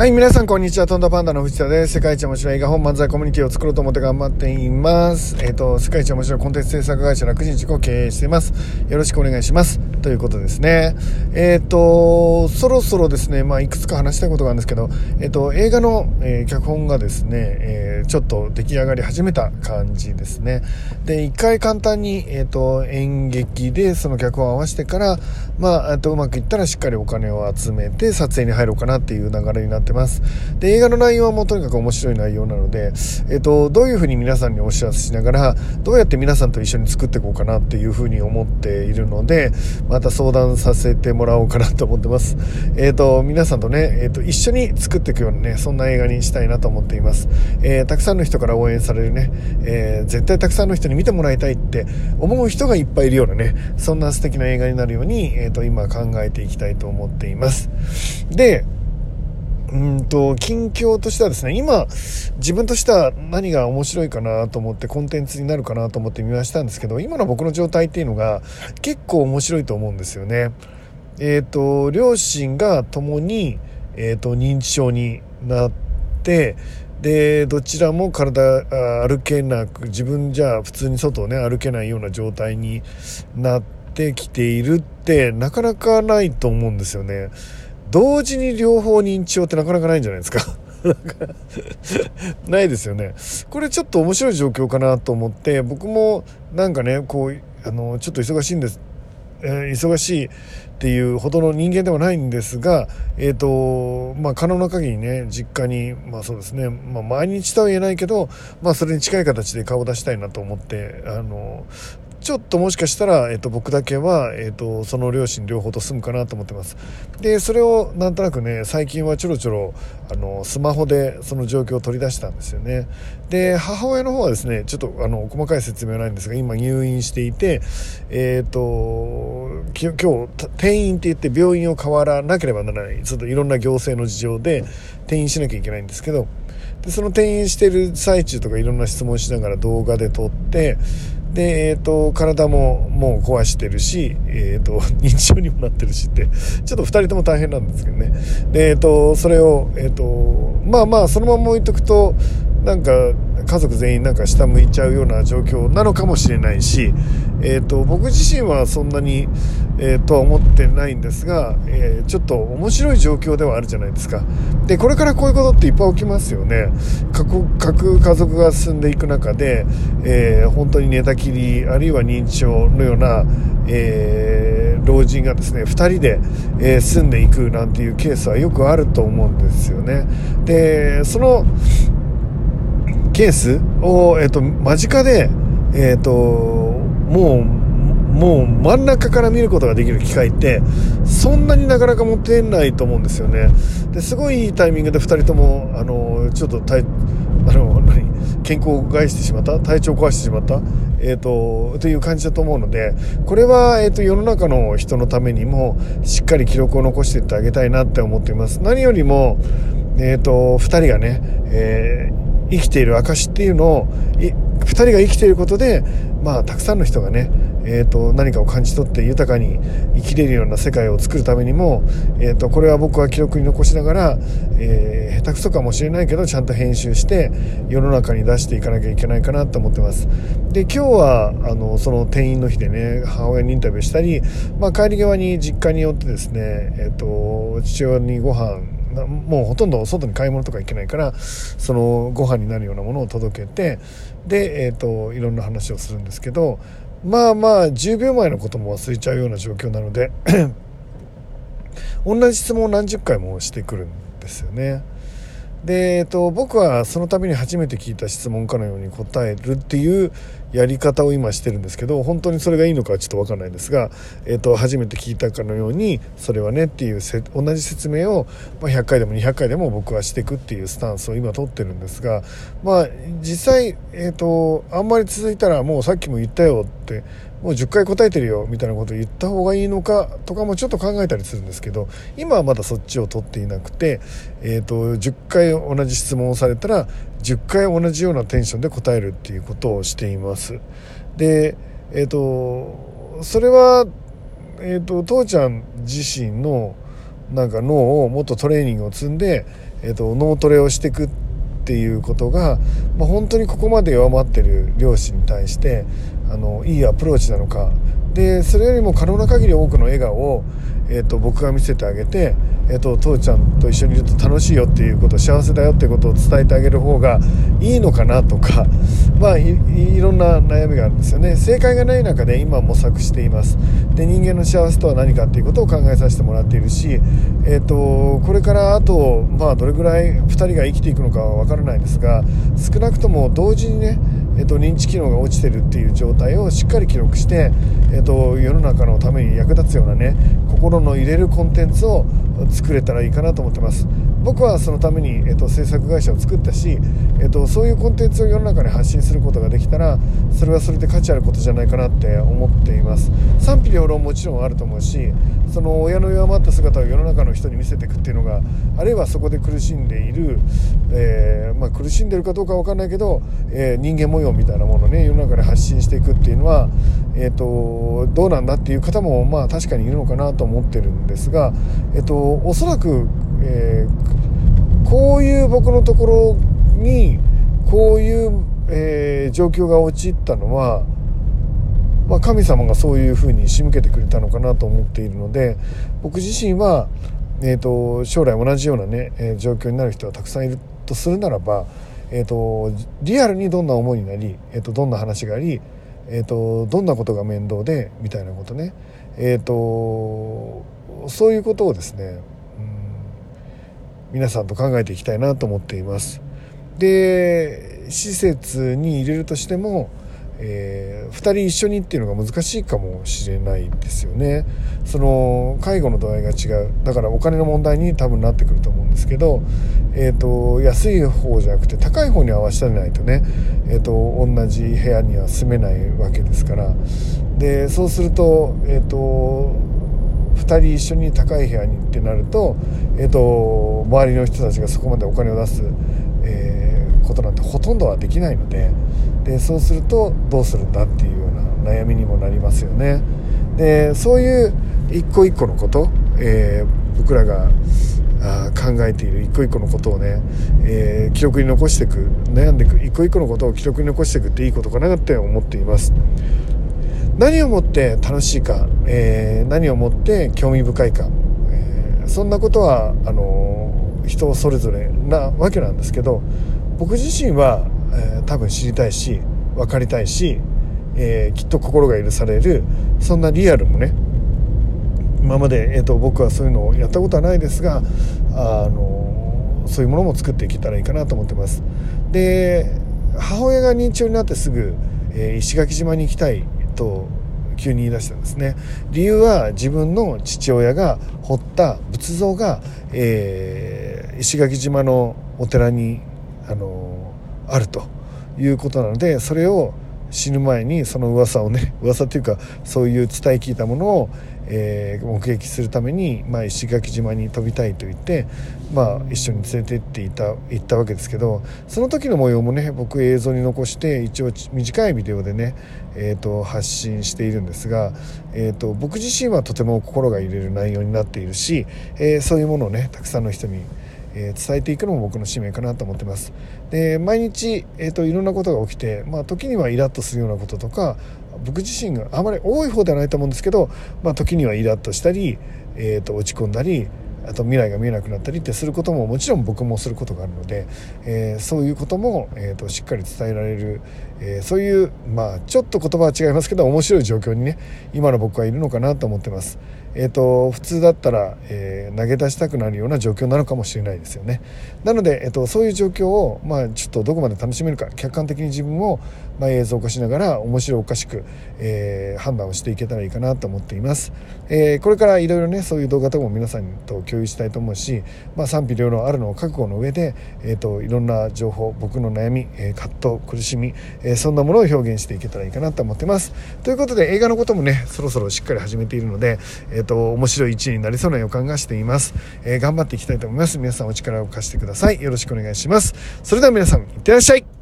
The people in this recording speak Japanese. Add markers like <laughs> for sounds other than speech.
はい、皆さんこんにちは。トンダパンダの藤田です。世界一面白い映画本漫才コミュニティを作ろうと思って頑張っています。えっ、ー、と、世界一面白いコンテンツ制作会社楽人塾を経営しています。よろしくお願いします。ということですね。えっ、ー、と、そろそろですね、まあ、いくつか話したいことがあるんですけど、えっ、ー、と、映画の、え脚本がですね、えちょっと出来上がり始めた感じですね。で、一回簡単に、えっ、と、演劇でその脚本を合わせてから、まあ、とうまくいったらしっかりお金を集めて撮影に入ろうかなっていう流れになってます。で、映画の内容はもうとにかく面白い内容なので、えっ、と、どういうふうに皆さんにお知らせしながら、どうやって皆さんと一緒に作っていこうかなっていうふうに思っているので、また相談させてもらおうかなと思ってます。えっ、と、皆さんとね、えっ、と、一緒に作っていくようなね、そんな映画にしたいなと思っています。えたくさんの人から応援されるね、え絶対たくさんの人に見てもらいたいって思う人がいっぱいいるようなね、そんな素敵な映画になるように、えっ、と、今考えていきたいと思っています。で、うんと、近況としてはですね、今、自分としては何が面白いかなと思って、コンテンツになるかなと思って見ましたんですけど、今の僕の状態っていうのが結構面白いと思うんですよね。えっ、ー、と、両親が共に、えっ、ー、と、認知症になって、で、どちらも体歩けなく、自分じゃ普通に外をね、歩けないような状態になってきているって、なかなかないと思うんですよね。同時に両方認知症ってなかなかないんじゃないですか <laughs> ないですよね。これちょっと面白い状況かなと思って、僕もなんかね、こう、あの、ちょっと忙しいんです。えー、忙しいっていうほどの人間ではないんですが、えっ、ー、と、まあ、可能な限りね、実家に、まあそうですね、まあ、毎日とは言えないけど、まあ、それに近い形で顔を出したいなと思って、あの、ちょっともしかしたら、えっと、僕だけは、えっと、その両親両方と住むかなと思ってます。で、それをなんとなくね、最近はちょろちょろ、あの、スマホでその状況を取り出したんですよね。で、母親の方はですね、ちょっとあの、細かい説明はないんですが、今入院していて、えっ、と、今日、転院って言って病院を変わらなければならない、ちょっといろんな行政の事情で転院しなきゃいけないんですけど、でその転院してる最中とかいろんな質問しながら動画で撮って、で、えっ、ー、と、体ももう壊してるし、えっ、ー、と、認知症にもなってるしって、ちょっと二人とも大変なんですけどね。で、えっ、ー、と、それを、えっ、と、まあまあ、そのまま置いとくと、なんか、家族全員なんか下向いちゃうような状況なのかもしれないし、えーと、僕自身はそんなに、えー、とは思ってないんですが、えー、ちょっと面白い状況ではあるじゃないですか。でこれからこういうことっていっぱい起きますよね。各各家族が進んでいく中で、えー、本当に寝たきりあるいは認知症のような、えー、老人がですね2人で、えー、住んでいくなんていうケースはよくあると思うんですよね。でそのケースを、えっ、と、間近で、えっ、と、もう、もう真ん中から見ることができる機会ってそんなになかなか持てないと思うんですよね。ですごいいいタイミングで2人ともあのちょっと体あの何健康を害してしまった体調を壊してしまった、えーと、という感じだと思うのでこれは、えーと、世の中の人のためにもしっかり記録を残していってあげたいなって思っています。何よりも、えーと、2人がね、えー生きている証っていうのを2人が生きていることで、まあ、たくさんの人がね、えーと、何かを感じ取って豊かに生きれるような世界を作るためにも、えーと、これは僕は記録に残しながら、えー、下手くそかもしれないけどちゃんと編集して世の中に出していかなきゃいけないかなと思ってます。で今日はあのその店員の日でね母親にインタビューしたり、まあ、帰り際に実家によってですね、えーと父親にご飯もうほとんど外に買い物とか行けないからそのご飯になるようなものを届けてで、えーと、いろんな話をするんですけどまあまあ10秒前のことも忘れちゃうような状況なので <coughs> 同じ質問を何十回もしてくるんですよね。で、えっと、僕はその度に初めて聞いた質問かのように答えるっていうやり方を今してるんですけど本当にそれがいいのかはちょっと分かんないんですが、えっと、初めて聞いたかのようにそれはねっていう同じ説明を、まあ、100回でも200回でも僕はしていくっていうスタンスを今取ってるんですがまあ実際、えっと、あんまり続いたらもうさっきも言ったよってもう10回答えてるよみたいなことを言った方がいいのかとかもちょっと考えたりするんですけど今はまだそっちを取っていなくて、えーと、10回同じ質問をされたら10回同じようなテンションで答えるっていうことをしています。でえっ、ー、とそれは、えーと、父ちゃん自身のなんか脳をもっとトレーニングを積んで、えーと、脳トレをしていくっていうことが、まあ、本当にここまで弱まってる両親に対してあのいいアプローチなのか。でそれよりも可能な限り多くの笑顔を、えーと、僕が見せてあげて、えーと、父ちゃんと一緒にいると楽しいよっていうこと幸せだよってことを伝えてあげる方がいいのかなとか <laughs> まあいろんな悩みがあるんですよね。正解がない中で今模索しています。で人間の幸せとは何かっていうことを考えさせてもらっているし、えーと、これからあと、まあ、どれぐらい2人が生きていくのかは分からないですが少なくとも同時にねえーと、認知機能が落ちてるっていう状態をしっかり記録して、えーと、世の中のために役立つようなね心の入れるコンテンツを作れたらいいかなと思ってます。僕はそのために、えーと、制作会社を作ったし、えー、とそういうコンテンツを世の中に発信することができたらそれはそれで価値あることじゃないかなって思っています。賛否両論もちろんあると思うしその親の弱まった姿を世の中の人に見せていくっていうのがあるいはそこで苦しんでいる、えー、まあ、苦しんでるかどうか分かんないけど、えー、人間模様みたいなものをね世の中で発信していくっていうのは、えーと、どうなんだっていう方もまあ確かにいるのかなと思ってるんですが、えーと、おそらく、えこういう僕のところにこういう、え状況が陥ったのはまあ、神様がそういうふうに仕向けてくれたのかなと思っているので僕自身は、えーと、将来同じようなね、えー、状況になる人がたくさんいるとするならば、えーと、リアルにどんな思いになり、えーと、どんな話があり、えー、とどんなことが面倒でみたいなことね、えー、とそういうことをですね、うん、皆さんと考えていきたいなと思っています。で施設に入れるとしてもえー、2人一緒にっていうのが難しいかもしれないですよねその介護の度合いが違うだからお金の問題に多分なってくると思うんですけど、えーと、安い方じゃなくて高い方に合わせられないとね、えーと、同じ部屋には住めないわけですからでそうすると,、えーと、2人一緒に高い部屋にってなると,、えー、と周りの人たちがそこまでお金を出す、えー、ことなんてほとんどはできないので。でそうするとどうするんだっていうような悩みにもなりますよね。でそういう一個一個のこと、えー、僕らがあ考えている一個一個のことをね、えー、記録に残していく悩んでいく一個一個のことを記録に残していくっていいことかなって思っています。何をもって楽しいか、えー、何をもって興味深いか、えー、そんなことはあの人それぞれなわけなんですけど僕自身はえー、多分知りたいし分かりたいし、えー、きっと心が許されるそんなリアルもね今まで、えーと、僕はそういうのをやったことはないですが、あのそういうものも作っていけたらいいかなと思ってます。で母親が認知症になってすぐ、えー、石垣島に行きたいと急に言い出したんですね。理由は自分の父親が彫った仏像が、えー、石垣島のお寺にあのあるということなのでそれを死ぬ前にその噂をね <laughs> 噂っていうかそういう伝え聞いたものを、えー、目撃するために、まあ、石垣島に飛びたいと言って、まあ、一緒に連れてっていた行ったわけですけどその時の模様もね僕映像に残して一応短いビデオでね、えーと、発信しているんですが、えーと、僕自身はとても心が揺れる内容になっているし、えー、そういうものをねたくさんの人にえー、伝えていくのも僕の使命かなと思ってますで毎日、えーと、いろんなことが起きて、まあ、時にはイラッとするようなこととか僕自身があまり多い方ではないと思うんですけど、まあ、時にはイラッとしたり、えーと落ち込んだりあと未来が見えなくなったりってすることももちろん僕もすることがあるので、えー、そういうことも、えーと、しっかり伝えられる、えー、そういうまあちょっと言葉は違いますけど面白い状況にね今の僕はいるのかなと思ってます。えーと、普通だったら、えー、投げ出したくなるような状況なのかもしれないですよね。なので、えーと、そういう状況を、まあ、ちょっとどこまで楽しめるか客観的に自分を、まあ、映像化しながら面白おかしく、えー、判断をしていけたらいいかなと思っています、えこれからいろいろねそういう動画とかも皆さんと共有したいと思うし、まあ、賛否両論あるのを覚悟の上で、えーと、いろんな情報僕の悩み、えー、葛藤苦しみ、えー、そんなものを表現していけたらいいかなと思っています。ということで映画のこともねそろそろしっかり始めているので、えーえっと、面白い一位になりそうな予感がしています、えー、頑張っていきたいと思います。皆さんお力を貸してください。よろしくお願いします。それでは皆さんいってらっしゃい。